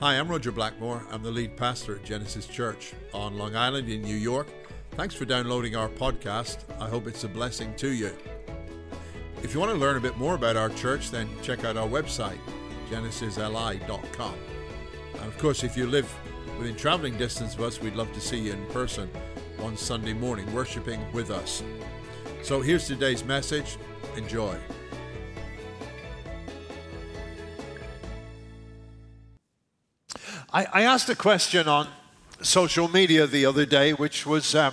Hi, I'm Roger Blackmore. I'm the lead pastor at Genesis Church on Long Island in New York. Thanks for downloading our podcast. I hope it's a blessing to you. If you want to learn a bit more about our church, then check out our website, genesisli.com. And of course, if you live within traveling distance of us, we'd love to see you in person on Sunday morning, worshiping with us. So here's today's message. Enjoy. I, I asked a question on social media the other day, which was, um,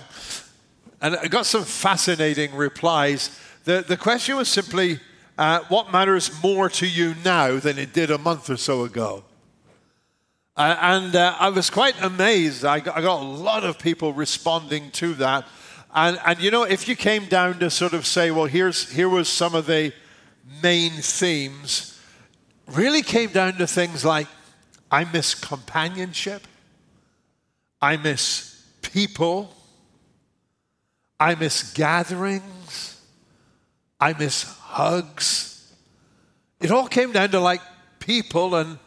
and I got some fascinating replies. The, the question was simply, uh, what matters more to you now than it did a month or so ago? Uh, and uh, I was quite amazed. I got, I got, a lot of people responding to that. And, and you know, if you came down to sort of say, well, here's, here was some of the main themes, really came down to things like I miss companionship. I miss people. I miss gatherings. I miss hugs. It all came down to like people and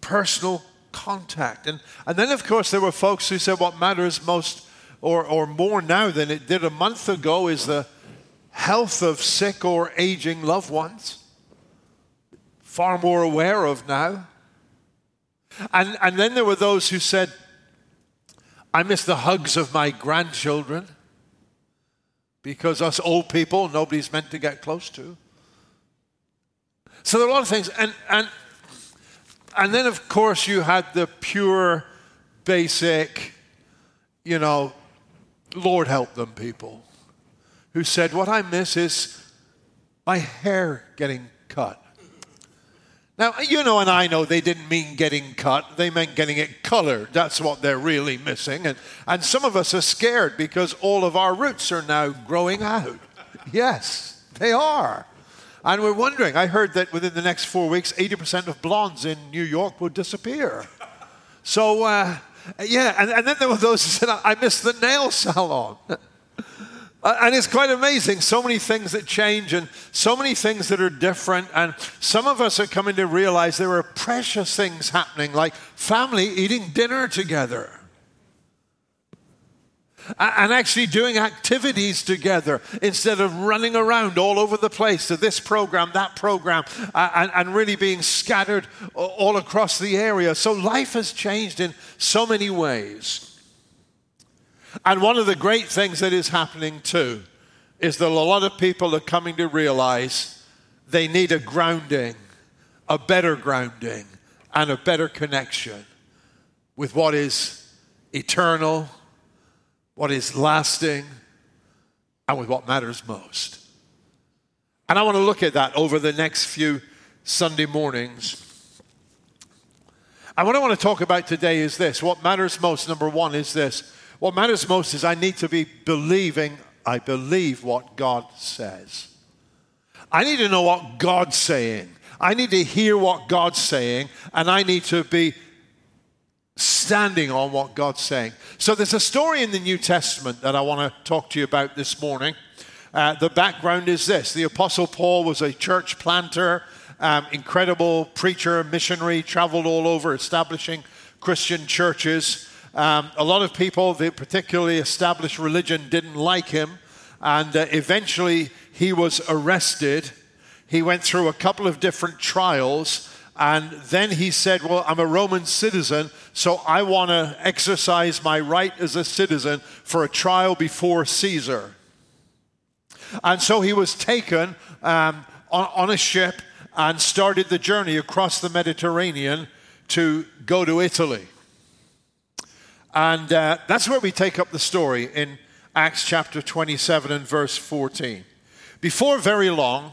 personal contact. And, and then, of course, there were folks who said what matters most or, or more now than it did a month ago is the health of sick or aging loved ones. Far more aware of now. And, and then there were those who said, I miss the hugs of my grandchildren because us old people, nobody's meant to get close to. So there are a lot of things. And, and, and then, of course, you had the pure, basic, you know, Lord help them people who said, What I miss is my hair getting cut. Now, you know, and I know they didn't mean getting cut, they meant getting it colored. That's what they're really missing. And, and some of us are scared because all of our roots are now growing out. Yes, they are. And we're wondering, I heard that within the next four weeks, 80% of blondes in New York will disappear. So, uh, yeah, and, and then there were those who said, I miss the nail salon. Uh, and it's quite amazing. So many things that change and so many things that are different. And some of us are coming to realize there are precious things happening, like family eating dinner together. And actually doing activities together instead of running around all over the place to this program, that program, uh, and, and really being scattered all across the area. So life has changed in so many ways. And one of the great things that is happening too is that a lot of people are coming to realize they need a grounding, a better grounding, and a better connection with what is eternal, what is lasting, and with what matters most. And I want to look at that over the next few Sunday mornings. And what I want to talk about today is this what matters most, number one, is this what matters most is I need to be believing, I believe what God says. I need to know what God's saying. I need to hear what God's saying, and I need to be standing on what God's saying. So there's a story in the New Testament that I want to talk to you about this morning. Uh, the background is this the Apostle Paul was a church planter, um, incredible preacher, missionary, traveled all over establishing Christian churches. Um, a lot of people, particularly established religion, didn't like him, and uh, eventually he was arrested. He went through a couple of different trials, and then he said, Well, I'm a Roman citizen, so I want to exercise my right as a citizen for a trial before Caesar. And so he was taken um, on, on a ship and started the journey across the Mediterranean to go to Italy. And uh, that's where we take up the story in Acts chapter 27 and verse 14. Before very long,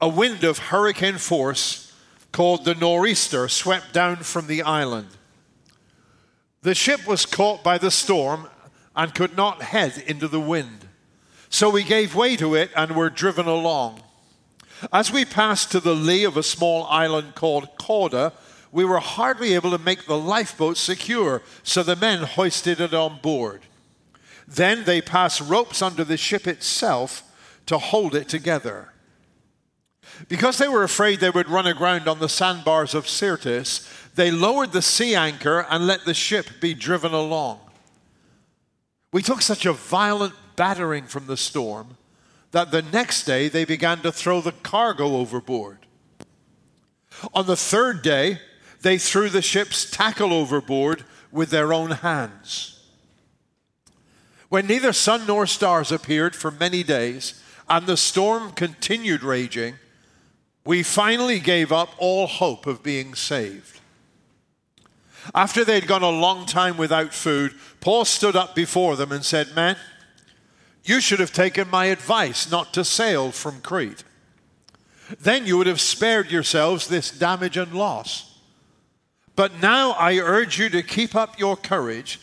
a wind of hurricane force called the nor'easter swept down from the island. The ship was caught by the storm and could not head into the wind. So we gave way to it and were driven along. As we passed to the lee of a small island called Cauda, we were hardly able to make the lifeboat secure, so the men hoisted it on board. Then they passed ropes under the ship itself to hold it together. Because they were afraid they would run aground on the sandbars of Syrtis, they lowered the sea anchor and let the ship be driven along. We took such a violent battering from the storm that the next day they began to throw the cargo overboard. On the third day, they threw the ship's tackle overboard with their own hands. When neither sun nor stars appeared for many days, and the storm continued raging, we finally gave up all hope of being saved. After they'd gone a long time without food, Paul stood up before them and said, Men, you should have taken my advice not to sail from Crete. Then you would have spared yourselves this damage and loss. But now I urge you to keep up your courage,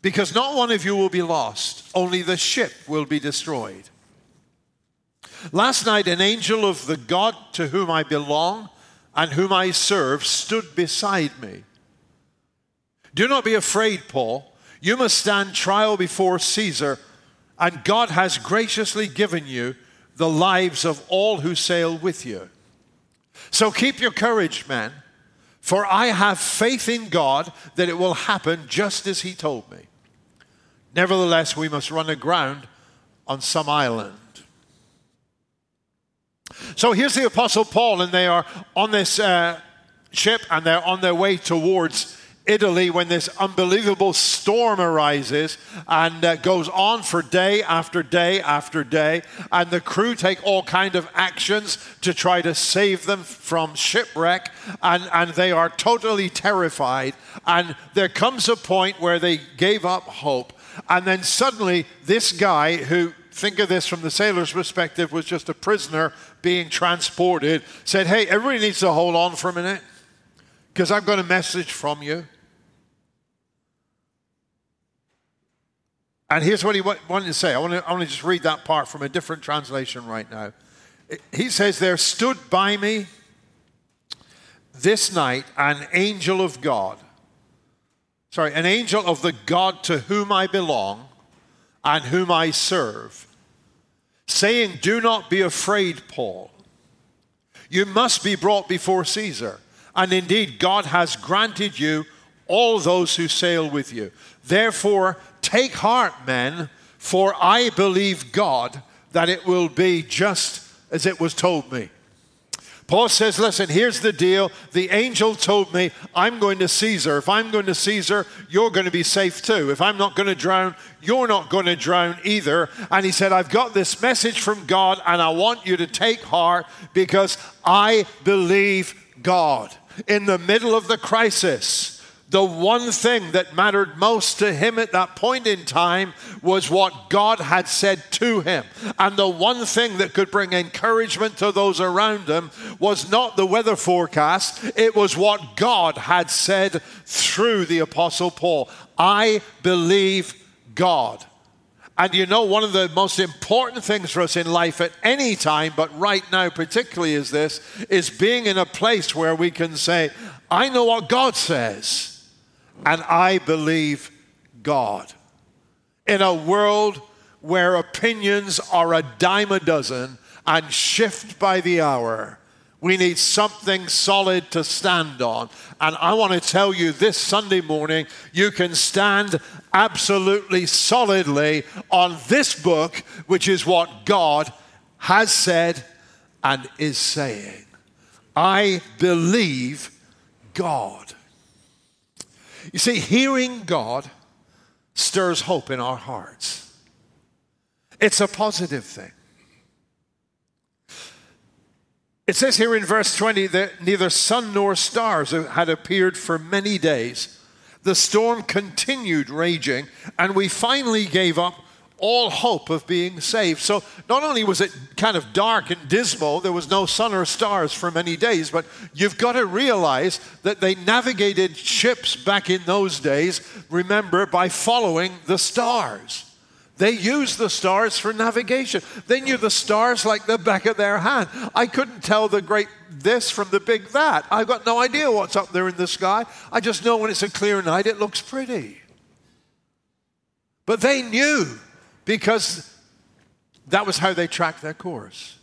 because not one of you will be lost, only the ship will be destroyed. Last night, an angel of the God to whom I belong and whom I serve stood beside me. Do not be afraid, Paul. You must stand trial before Caesar, and God has graciously given you the lives of all who sail with you. So keep your courage, man, for I have faith in God that it will happen just as He told me. Nevertheless, we must run aground on some island. So here's the Apostle Paul, and they are on this uh, ship and they're on their way towards Italy when this unbelievable storm arises and uh, goes on for day after day after day. And the crew take all kind of actions to try to save them from shipwreck. And, and they are totally terrified. And there comes a point where they gave up hope. And then suddenly this guy who think of this from the sailor's perspective was just a prisoner being transported said hey everybody needs to hold on for a minute because i've got a message from you And here's what he wanted to say. I want to, I just read that part from a different translation right now. He says, There stood by me this night an angel of God. Sorry, an angel of the God to whom I belong and whom I serve, saying, Do not be afraid, Paul. You must be brought before Caesar. And indeed, God has granted you all those who sail with you. Therefore, Take heart, men, for I believe God that it will be just as it was told me. Paul says, Listen, here's the deal. The angel told me I'm going to Caesar. If I'm going to Caesar, you're going to be safe too. If I'm not going to drown, you're not going to drown either. And he said, I've got this message from God, and I want you to take heart because I believe God. In the middle of the crisis, the one thing that mattered most to him at that point in time was what God had said to him. And the one thing that could bring encouragement to those around him was not the weather forecast, it was what God had said through the Apostle Paul. I believe God. And you know, one of the most important things for us in life at any time, but right now particularly, is this is being in a place where we can say, I know what God says and I believe God. In a world where opinions are a dime a dozen and shift by the hour, we need something solid to stand on. And I want to tell you this Sunday morning, you can stand absolutely solidly on this book, which is what God has said and is saying. I believe God. You see, hearing God stirs hope in our hearts. It's a positive thing. It says here in verse 20 that neither sun nor stars had appeared for many days. The storm continued raging, and we finally gave up all hope of being saved. So not only was it kind of dark and dismal, there was no sun or stars for many days, but you've got to realize that they navigated ships back in those days, remember, by following the stars. They used the stars for navigation. They knew the stars like the back of their hand. I couldn't tell the great this from the big that. I've got no idea what's up there in the sky. I just know when it's a clear night, it looks pretty. But they knew because that was how they tracked their course.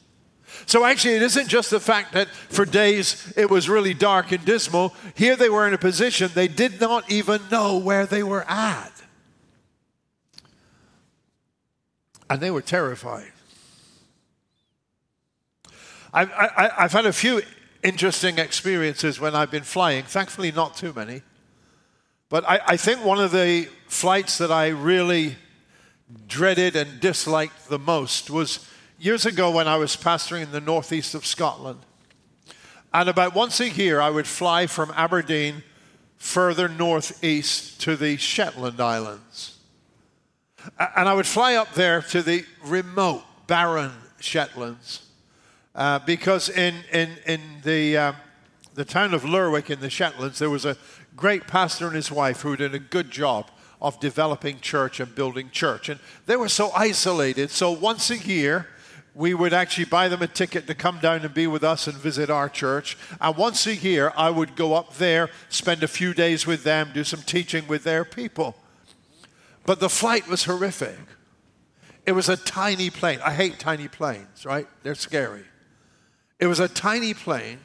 So actually, it isn't just the fact that for days it was really dark and dismal. Here they were in a position they did not even know where they were at. And they were terrified. I've, I, have had a few interesting experiences when I've been flying, thankfully, not too many. But I, I think one of the flights that I really dreaded and disliked the most was years ago when I was pastoring in the northeast of Scotland. And about once a year, I would fly from Aberdeen further northeast to the Shetland Islands. And I would fly up there to the remote, barren Shetlands. Uh, because in, in, in the, uh, the town of Lerwick in the Shetlands, there was a great pastor and his wife who did a good job of developing church and building church. And they were so isolated. So once a year, we would actually buy them a ticket to come down and be with us and visit our church. And once a year, I would go up there, spend a few days with them, do some teaching with their people. But the flight was horrific. It was a tiny plane. I hate tiny planes, right? They're scary. It was a tiny plane.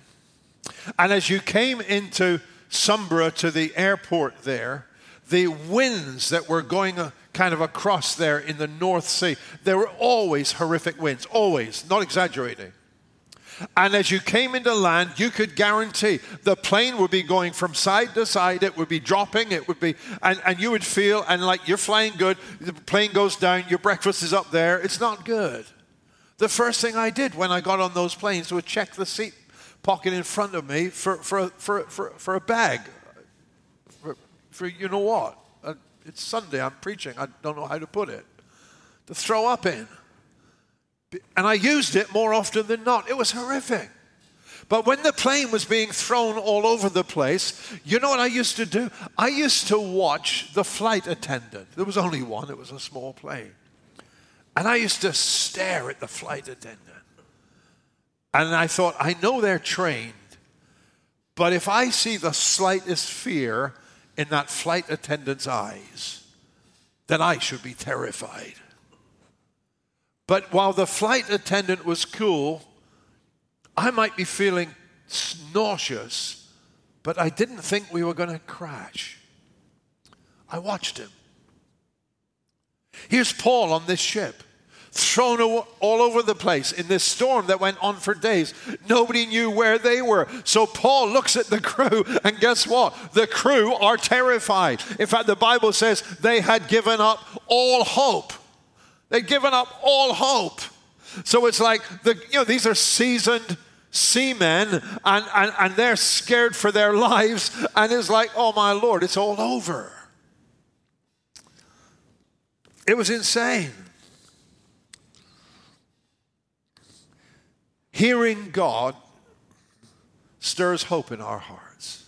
And as you came into Sumburgh to the airport there, the winds that were going uh, kind of across there in the North Sea, there were always horrific winds, always, not exaggerating. And as you came into land, you could guarantee the plane would be going from side to side. It would be dropping. It would be, and, and you would feel, and like you're flying good, the plane goes down, your breakfast is up there. It's not good. The first thing I did when I got on those planes was check the seat pocket in front of me for, for, for, for, for a bag. For, you know what? Uh, it's Sunday, I'm preaching, I don't know how to put it. To throw up in. And I used it more often than not. It was horrific. But when the plane was being thrown all over the place, you know what I used to do? I used to watch the flight attendant. There was only one, it was a small plane. And I used to stare at the flight attendant. And I thought, I know they're trained, but if I see the slightest fear in that flight attendant's eyes, then I should be terrified. But while the flight attendant was cool, I might be feeling nauseous, but I didn't think we were going to crash. I watched him. Here's Paul on this ship thrown all over the place in this storm that went on for days. Nobody knew where they were. So Paul looks at the crew, and guess what? The crew are terrified. In fact, the Bible says they had given up all hope. They'd given up all hope. So it's like the you know these are seasoned seamen and, and, and they're scared for their lives and it's like oh my lord it's all over it was insane Hearing God stirs hope in our hearts.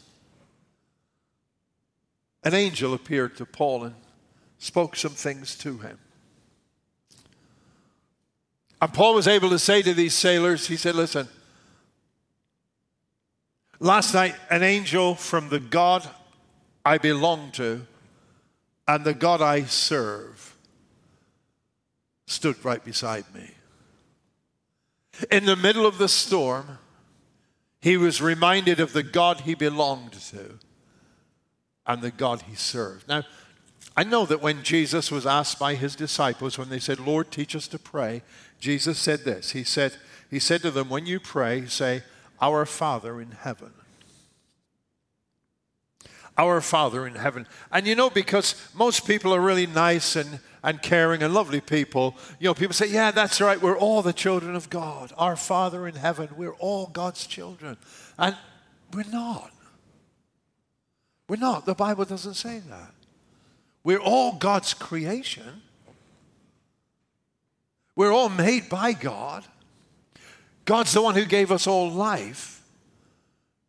An angel appeared to Paul and spoke some things to him. And Paul was able to say to these sailors, he said, Listen, last night an angel from the God I belong to and the God I serve stood right beside me. In the middle of the storm, he was reminded of the God he belonged to and the God he served. Now, I know that when Jesus was asked by his disciples, when they said, Lord, teach us to pray, Jesus said this. He said, he said to them, When you pray, say, Our Father in heaven. Our Father in heaven. And you know, because most people are really nice and and caring and lovely people, you know, people say, yeah, that's right, we're all the children of God. Our Father in heaven, we're all God's children. And we're not. We're not. The Bible doesn't say that. We're all God's creation. We're all made by God. God's the one who gave us all life.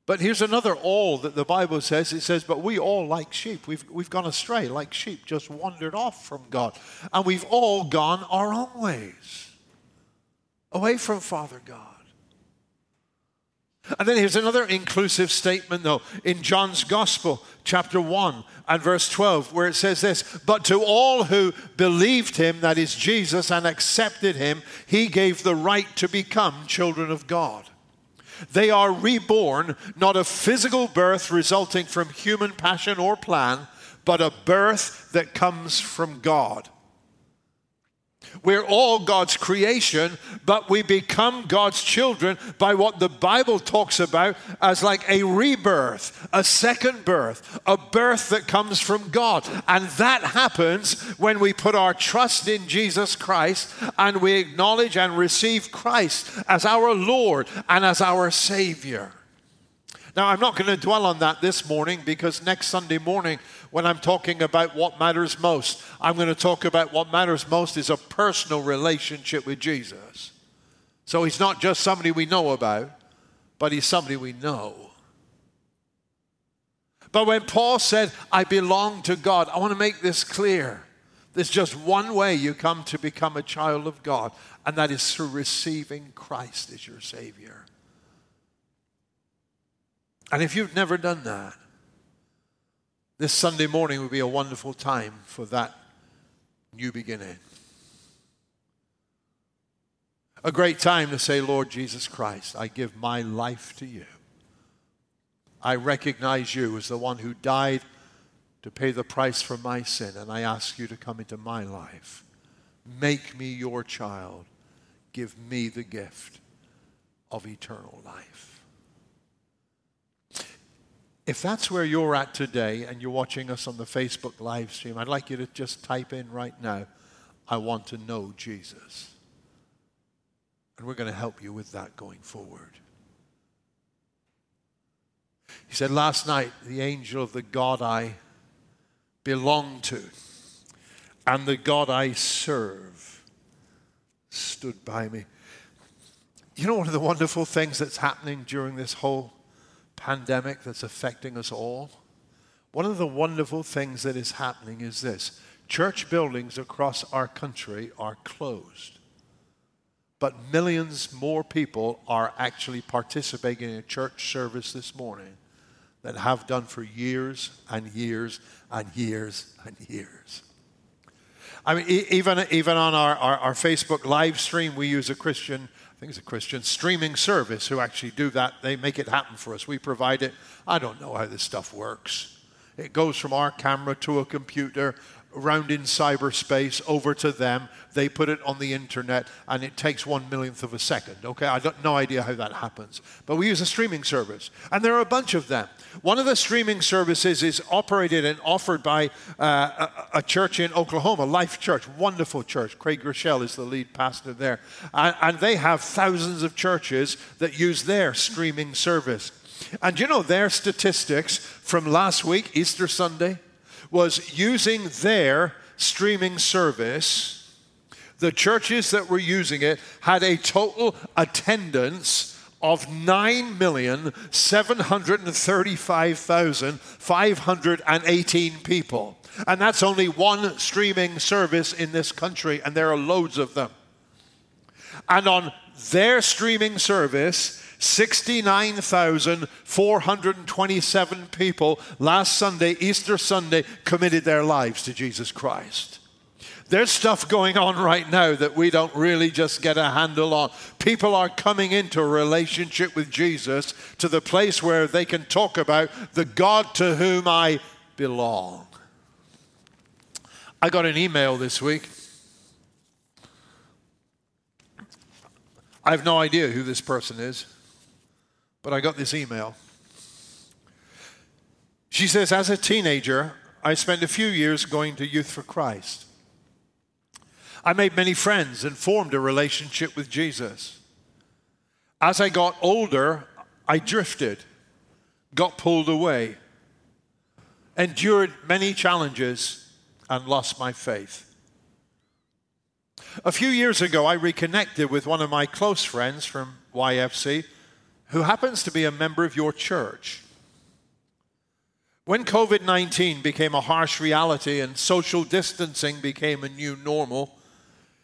But here's another all that the Bible says. It says, But we all, like sheep, we've, we've gone astray, like sheep, just wandered off from God. And we've all gone our own ways, away from Father God. And then here's another inclusive statement, though, in John's Gospel, chapter 1 and verse 12, where it says this But to all who believed him, that is Jesus, and accepted him, he gave the right to become children of God. They are reborn, not a physical birth resulting from human passion or plan, but a birth that comes from God. We're all God's creation, but we become God's children by what the Bible talks about as like a rebirth, a second birth, a birth that comes from God. And that happens when we put our trust in Jesus Christ and we acknowledge and receive Christ as our Lord and as our Savior. Now, I'm not going to dwell on that this morning because next Sunday morning, when I'm talking about what matters most, I'm going to talk about what matters most is a personal relationship with Jesus. So he's not just somebody we know about, but he's somebody we know. But when Paul said, I belong to God, I want to make this clear. There's just one way you come to become a child of God, and that is through receiving Christ as your Savior. And if you've never done that, this Sunday morning would be a wonderful time for that new beginning. A great time to say, Lord Jesus Christ, I give my life to you. I recognize you as the one who died to pay the price for my sin, and I ask you to come into my life. Make me your child. Give me the gift of eternal life. If that's where you're at today and you're watching us on the Facebook live stream, I'd like you to just type in right now, I want to know Jesus. And we're going to help you with that going forward. He said, Last night, the angel of the God I belong to and the God I serve stood by me. You know, one of the wonderful things that's happening during this whole pandemic that's affecting us all, one of the wonderful things that is happening is this church buildings across our country are closed. But millions more people are actually participating in a church service this morning than have done for years and years and years and years. I mean, even, even on our, our, our Facebook live stream, we use a Christian think it's a Christian streaming service who actually do that. They make it happen for us. We provide it. I don't know how this stuff works. It goes from our camera to a computer around in cyberspace over to them. They put it on the internet, and it takes one millionth of a second. Okay, I've got no idea how that happens, but we use a streaming service, and there are a bunch of them. One of the streaming services is operated and offered by uh, a, a, church in Oklahoma, Life Church, wonderful church. Craig Groeschel is the lead pastor there, and, and they have thousands of churches that use their streaming service. And you know their statistics from last week, Easter Sunday? Was using their streaming service. The churches that were using it had a total attendance of 9,735,518 people. And that's only one streaming service in this country, and there are loads of them. And on their streaming service, 69,427 people last Sunday, Easter Sunday, committed their lives to Jesus Christ. There's stuff going on right now that we don't really just get a handle on. People are coming into a relationship with Jesus to the place where they can talk about the God to whom I belong. I got an email this week. I have no idea who this person is. But I got this email. She says, As a teenager, I spent a few years going to Youth for Christ. I made many friends and formed a relationship with Jesus. As I got older, I drifted, got pulled away, endured many challenges, and lost my faith. A few years ago, I reconnected with one of my close friends from YFC who happens to be a member of your church. When COVID 19 became a harsh reality and social distancing became a new normal,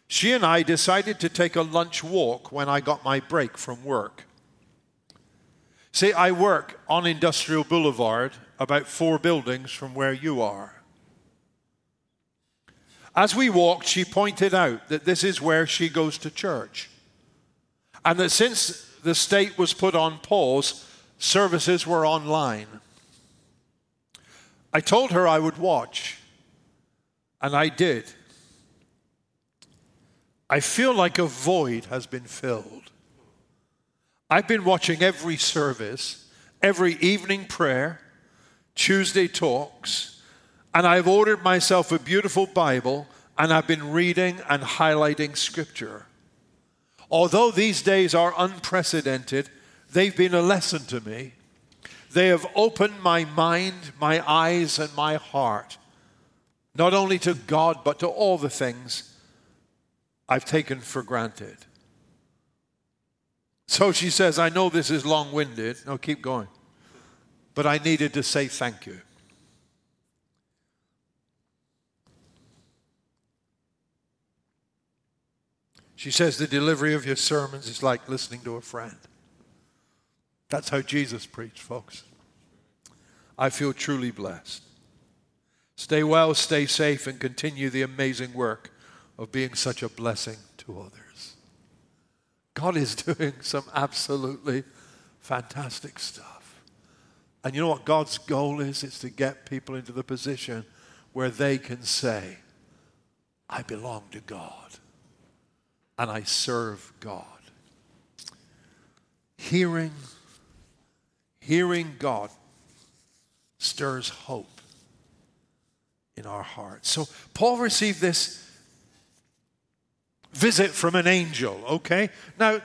she and I decided to take a lunch walk when I got my break from work. See, I work on Industrial Boulevard, about four buildings from where you are. As we walked, she pointed out that this is where she goes to church. And that since the state was put on pause, services were online. I told her I would watch, and I did. I feel like a void has been filled. I've been watching every service, every evening prayer, Tuesday talks, and I've ordered myself a beautiful Bible and I've been reading and highlighting scripture. Although these days are unprecedented, they've been a lesson to me. They have opened my mind, my eyes, and my heart, not only to God, but to all the things I've taken for granted. So she says, I know this is long winded. No, keep going. But I needed to say thank you. She says the delivery of your sermons is like listening to a friend. That's how Jesus preached, folks. I feel truly blessed. Stay well, stay safe, and continue the amazing work of being such a blessing to others. God is doing some absolutely fantastic stuff. And you know what God's goal is? It's to get people into the position where they can say, I belong to God and I serve God. Hearing, hearing God stirs hope in our hearts. So Paul received this visit from an angel, okay? Now,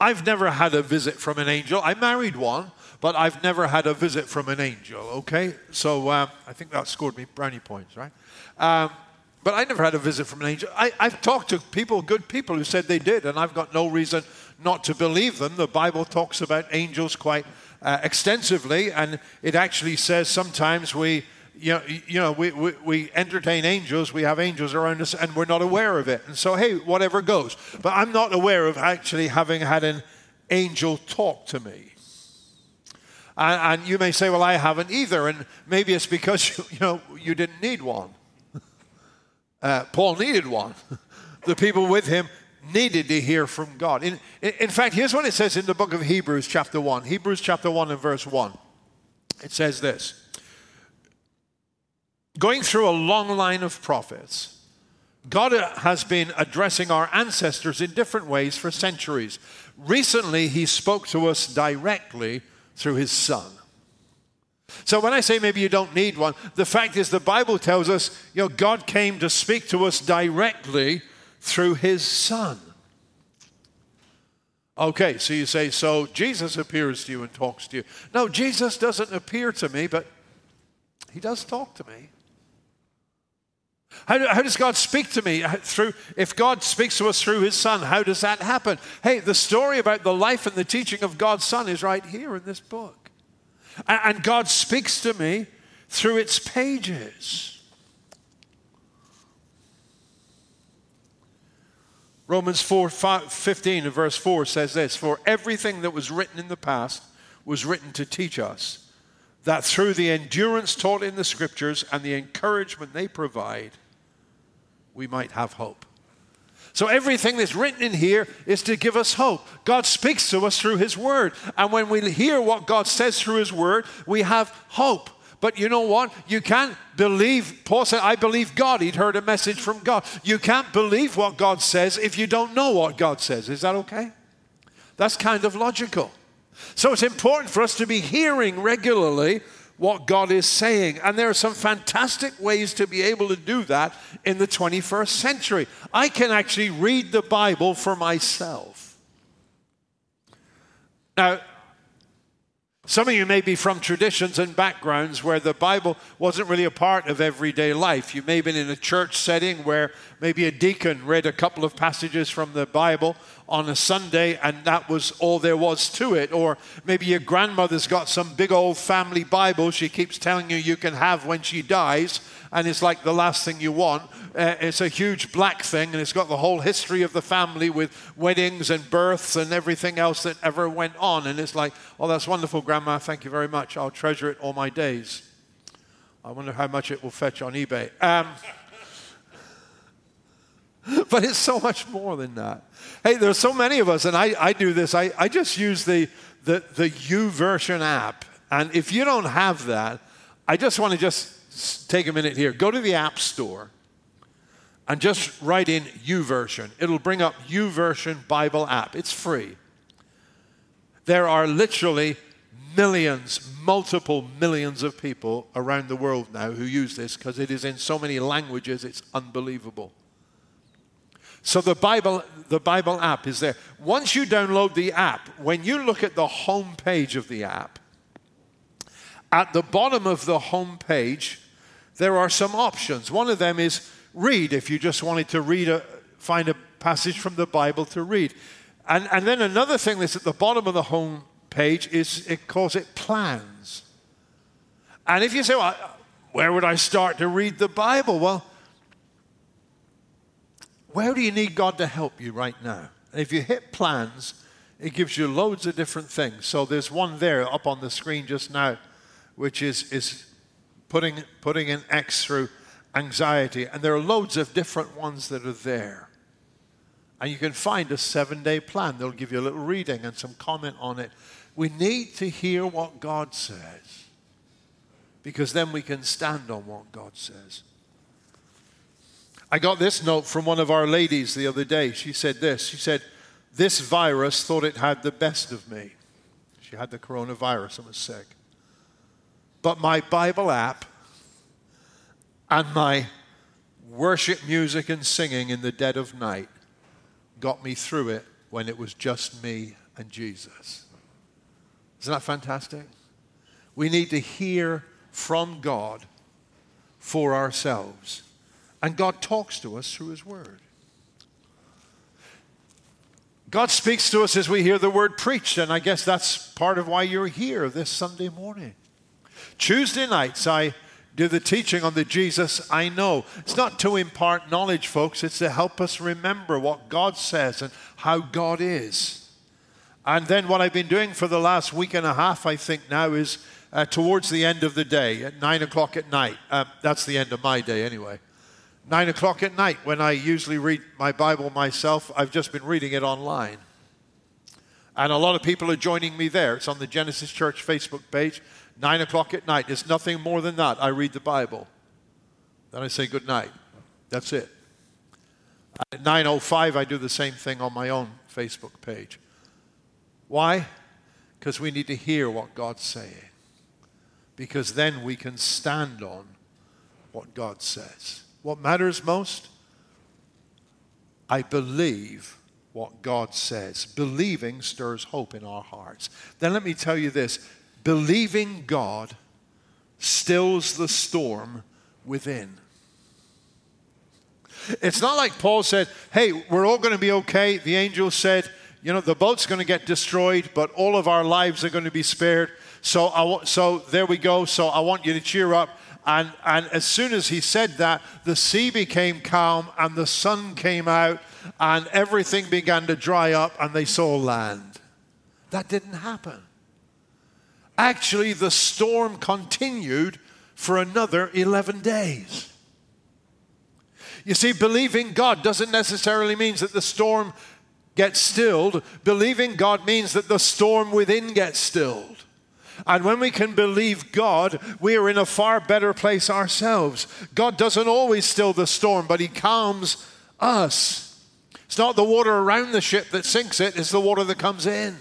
I've never had a visit from an angel. I married one, but I've never had a visit from an angel, okay? So um, I think that scored me brownie points, right? Um, but I never had a visit from an angel. I, have talked to people, good people, who said they did, and I've got no reason not to believe them. The Bible talks about angels quite uh, extensively, and it actually says sometimes we, you know, you know we, we, we entertain angels, we have angels around us, and we're not aware of it. And so, hey, whatever goes. But I'm not aware of actually having had an angel talk to me. And, and you may say, well, I haven't either, and maybe it's because you know you didn't need one. Uh, Paul needed one. the people with him needed to hear from God. In, in fact, here's what it says in the book of Hebrews, chapter 1. Hebrews, chapter 1, and verse 1. It says this Going through a long line of prophets, God has been addressing our ancestors in different ways for centuries. Recently, He spoke to us directly through His Son. So when I say maybe you don't need one, the fact is the Bible tells us, you know, God came to speak to us directly through his son. Okay, so you say, so Jesus appears to you and talks to you. No, Jesus doesn't appear to me, but he does talk to me. How, how, does God speak to me? Through, if God speaks to us through his son, how does that happen? Hey, the story about the life and the teaching of God's son is right here in this book. And God speaks to me through its pages. Romans 4 5, 15 verse 4 says this For everything that was written in the past was written to teach us that through the endurance taught in the scriptures and the encouragement they provide, we might have hope. So everything that's written in here is to give us hope. God speaks to us through His Word. And when we hear what God says through His Word, we have hope. But you know what? You can't believe. Paul said, I believe God. He'd heard a message from God. You can't believe what God says if you don't know what God says. Is that okay? That's kind of logical. So it's important for us to be hearing regularly what God is saying. And there are some fantastic ways to be able to do that in the 21st century. I can actually read the Bible for myself. Now, some of you may be from traditions and backgrounds where the Bible wasn't really a part of everyday life. You may have been in a church setting where maybe a deacon read a couple of passages from the Bible, on a Sunday and that was all there was to it. Or maybe your grandmother's got some big old family Bible she keeps telling you you can have when she dies, and it's like the last thing you want. Uh, it's a huge black thing, and it's got the whole history of the family with weddings and births and everything else that ever went on. And it's like, oh, that's wonderful, Grandma. Thank you very much. I'll treasure it all my days. I wonder how much it will fetch on eBay. Um, but it's so much more than that. Hey, there's so many of us, and I, I do this. I, I just use the, the, the YouVersion app. And if you don't have that, I just want to just take a minute here. Go to the App Store and just write in YouVersion. It'll bring up YouVersion Bible app. It's free. There are literally millions, multiple millions of people around the world now who use this because it is in so many languages, it's unbelievable. So the Bible, the Bible app is there. Once you download the app, when you look at the home page of the app, at the bottom of the home page, there are some options. One of them is read, if you just wanted to read a, find a passage from the Bible to read. And, and then another thing that's at the bottom of the home page is it calls it plans. And if you say, well, where would I start to read the Bible? Well, where do you need God to help you right now? And if you hit plans, it gives you loads of different things. So there's one there up on the screen just now, which is, is putting, putting an X through anxiety. And there are loads of different ones that are there. And you can find a seven day plan. They'll give you a little reading and some comment on it. We need to hear what God says because then we can stand on what God says. I got this note from one of our ladies the other day. She said this She said, This virus thought it had the best of me. She had the coronavirus and was sick. But my Bible app and my worship music and singing in the dead of night got me through it when it was just me and Jesus. Isn't that fantastic? We need to hear from God for ourselves. And God talks to us through His Word. God speaks to us as we hear the word preached, and I guess that's part of why you're here this Sunday morning. Tuesday nights, I do the teaching on the Jesus I know. It's not to impart knowledge, folks, it's to help us remember what God says and how God is. And then what I've been doing for the last week and a half, I think now, is uh, towards the end of the day, at nine o'clock at night. Uh, that's the end of my day anyway nine o'clock at night when I usually read my Bible myself. I've just been reading it online. And a lot of people are joining me there. It's on the Genesis Church Facebook page. Nine o'clock at night. It's nothing more than that. I read the Bible. Then I say good night. That's it. At 9.05, I do the same thing on my own Facebook page. Why? Because we need to hear what God's saying. Because then we can stand on what God says. What matters most? I believe what God says. Believing stirs hope in our hearts. Then let me tell you this believing God stills the storm within. It's not like Paul said, hey, we're all going to be okay. The angel said, you know, the boat's going to get destroyed, but all of our lives are going to be spared. So, I, so there we go. So I want you to cheer up. And, and as soon as he said that, the sea became calm and the sun came out and everything began to dry up and they saw land. That didn't happen. Actually, the storm continued for another 11 days. You see, believing God doesn't necessarily mean that the storm gets stilled. Believing God means that the storm within gets stilled. And when we can believe God, we are in a far better place ourselves. God doesn't always still the storm, but He calms us. It's not the water around the ship that sinks it, it's the water that comes in.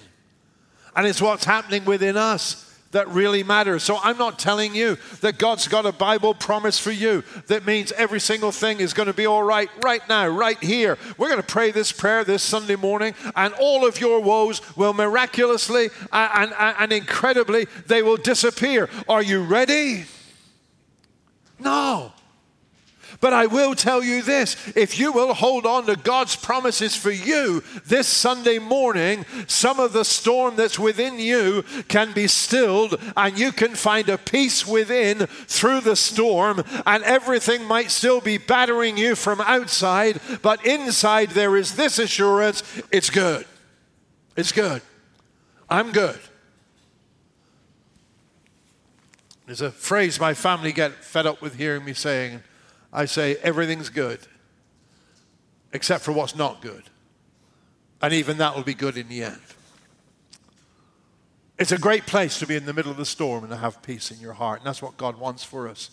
And it's what's happening within us that really matters. So I'm not telling you that God's got a Bible promise for you that means every single thing is going to be all right right now, right here. We're going to pray this prayer this Sunday morning, and all of your woes will miraculously and, and, and incredibly they will disappear. Are you ready? No. But I will tell you this if you will hold on to God's promises for you this Sunday morning, some of the storm that's within you can be stilled and you can find a peace within through the storm, and everything might still be battering you from outside, but inside there is this assurance it's good. It's good. I'm good. There's a phrase my family get fed up with hearing me saying. I say, everything's good, except for what's not good. And even that will be good in the end. It's a great place to be in the middle of the storm and to have peace in your heart. And that's what God wants for us.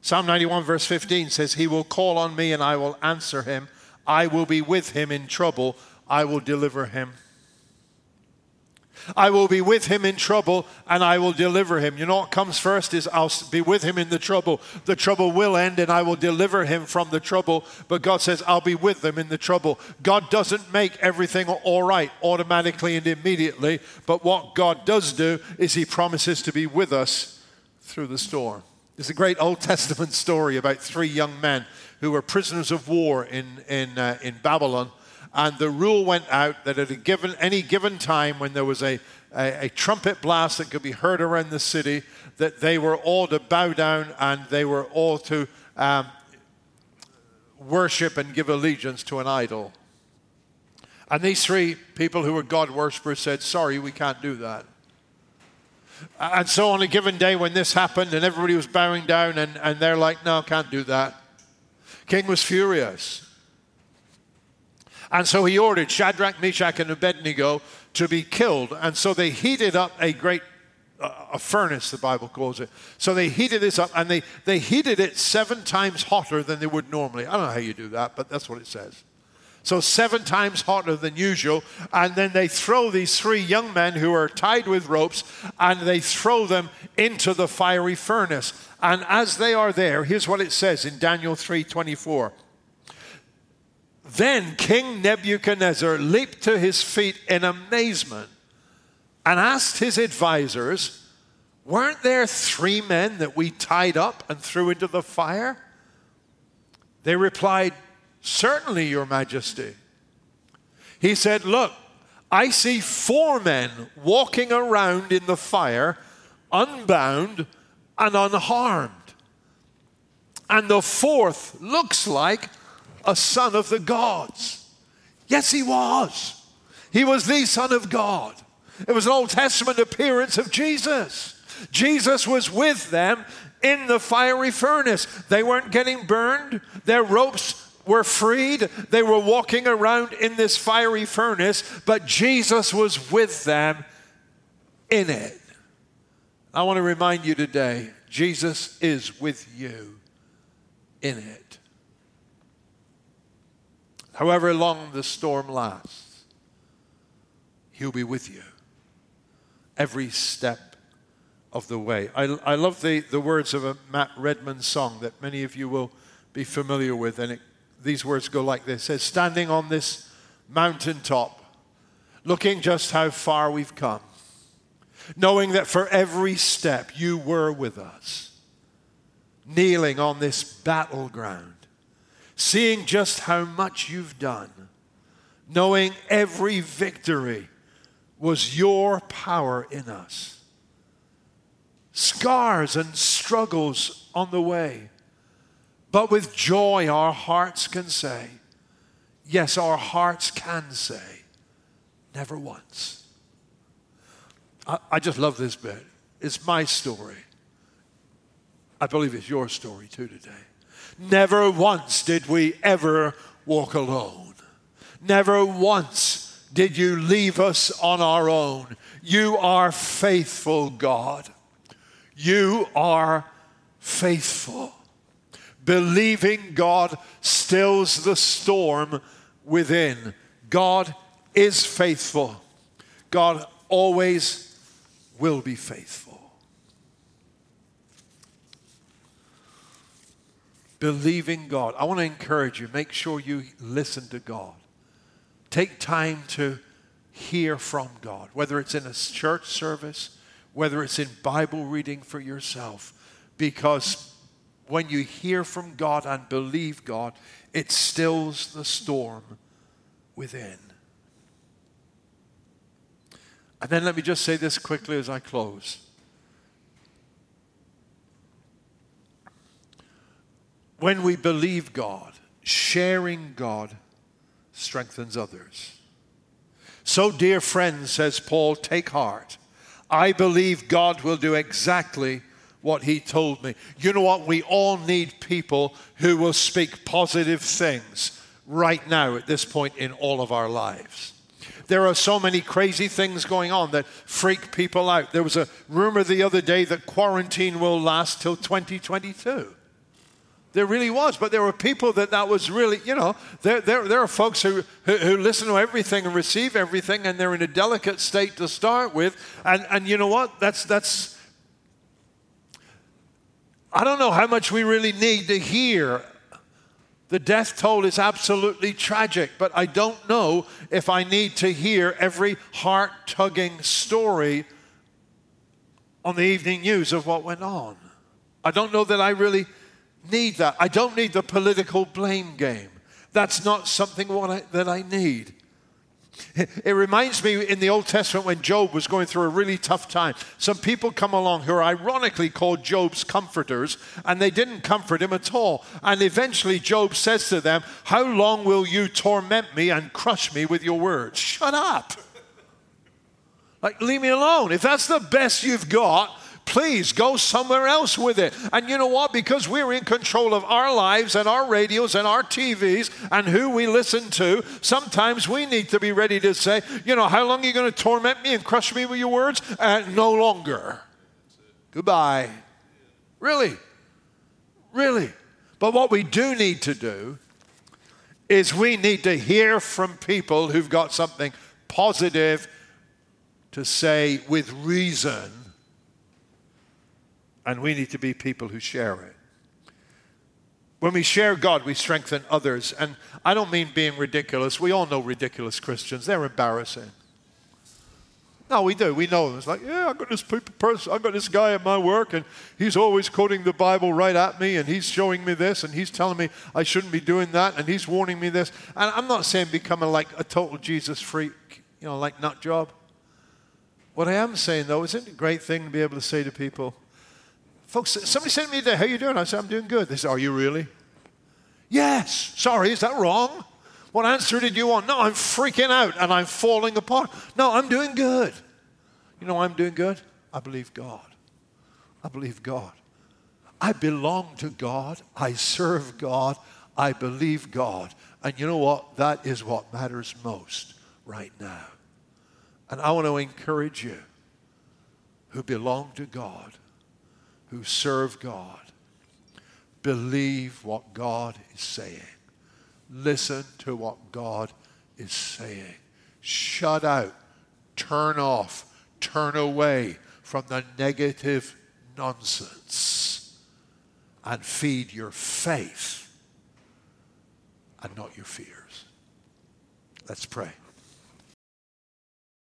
Psalm 91, verse 15 says, He will call on me and I will answer him. I will be with him in trouble. I will deliver him. I will be with him in trouble and I will deliver him. You know what comes first is I'll be with him in the trouble. The trouble will end and I will deliver him from the trouble. But God says, I'll be with them in the trouble. God doesn't make everything all right automatically and immediately. But what God does do is he promises to be with us through the storm. There's a great Old Testament story about three young men who were prisoners of war in, in, uh, in Babylon and the rule went out that at a given, any given time when there was a, a, a, trumpet blast that could be heard around the city, that they were all to bow down and they were all to um, worship and give allegiance to an idol. And these three people who were God worshippers said, Sorry, we can't do that. And so on a given day when this happened and everybody was bowing down and, and they're like, No, can't do that. King was furious. And so he ordered Shadrach, Meshach, and Abednego to be killed. And so they heated up a great uh, a furnace, the Bible calls it. So they heated this up and they, they heated it seven times hotter than they would normally. I don't know how you do that, but that's what it says. So, seven times hotter than usual. And then they throw these three young men who are tied with ropes and they throw them into the fiery furnace. And as they are there, here's what it says in Daniel 3 24. Then King Nebuchadnezzar leaped to his feet in amazement and asked his advisors, Weren't there three men that we tied up and threw into the fire? They replied, Certainly, Your Majesty. He said, Look, I see four men walking around in the fire, unbound and unharmed. And the fourth looks like a son of the gods. Yes, he was. He was the Son of God. It was an Old Testament appearance of Jesus. Jesus was with them in the fiery furnace. They weren't getting burned, their ropes were freed. They were walking around in this fiery furnace, but Jesus was with them in it. I want to remind you today Jesus is with you in it however long the storm lasts, He'll be with you every step of the way. I, I love the, the words of a Matt Redman song that many of you will be familiar with, and it, these words go like this: says, "Standing on this mountaintop, looking just how far we've come, knowing that for every step you were with us, kneeling on this battleground." Seeing just how much you've done, knowing every victory was your power in us. Scars and struggles on the way, but with joy our hearts can say, yes, our hearts can say, never once. I, I just love this bit. It's my story. I believe it's your story too today. Never once did we ever walk alone. Never once did you leave us on our own. You are faithful, God. You are faithful. Believing God stills the storm within. God is faithful. God always will be faithful. Believing God. I want to encourage you, make sure you listen to God. Take time to hear from God, whether it's in a church service, whether it's in Bible reading for yourself, because when you hear from God and believe God, it stills the storm within. And then let me just say this quickly as I close. When we believe God, sharing God strengthens others. So, dear friends, says Paul, take heart. I believe God will do exactly what he told me. You know what? We all need people who will speak positive things right now at this point in all of our lives. There are so many crazy things going on that freak people out. There was a rumor the other day that quarantine will last till 2022. There really was, but there were people that that was really, you know, there, there, there are folks who, who, who, listen to everything and receive everything, and they're in a delicate state to start with. And, and you know what? That's, that's, I don't know how much we really need to hear. The death toll is absolutely tragic, but I don't know if I need to hear every heart tugging story on the evening news of what went on. I don't know that I really need that. I don't need the political blame game. That's not something I, that I need. It reminds me in the Old Testament when Job was going through a really tough time. Some people come along who are ironically called Job's comforters, and they didn't comfort him at all. And eventually, Job says to them, How long will you torment me and crush me with your words? Shut up. Like, leave me alone. If that's the best you've got, Please go somewhere else with it. And you know what? Because we're in control of our lives and our radios and our TVs and who we listen to, sometimes we need to be ready to say, you know, how long are you going to torment me and crush me with your words? Uh, no longer. Goodbye. Really? Really? But what we do need to do is we need to hear from people who've got something positive to say with reason and we need to be people who share it. When we share God, we strengthen others. And I don't mean being ridiculous. We all know ridiculous Christians, they're embarrassing. No, we do. We know them. It's like, yeah, I got this person, I got this guy at my work, and he's always quoting the Bible right at me, and he's showing me this, and he's telling me I shouldn't be doing that, and he's warning me this. And I'm not saying becoming like a total Jesus freak, you know, like nut job. What I am saying though, isn't it a great thing to be able to say to people, Folks, somebody sent me today, how you doing? I said, I'm doing good. They said, are you really? Yes. Sorry, is that wrong? What answer did you want? No, I'm freaking out and I'm falling apart. No, I'm doing good. You know I'm doing good? I believe God. I believe God. I belong to God. I serve God. I believe God. And you know what? That is what matters most right now. And I want to encourage you who belong to God who serve God believe what God is saying. Listen to what God is saying. Shut out, turn off, turn away from the negative nonsense and feed your faith and not your fears. Let's pray.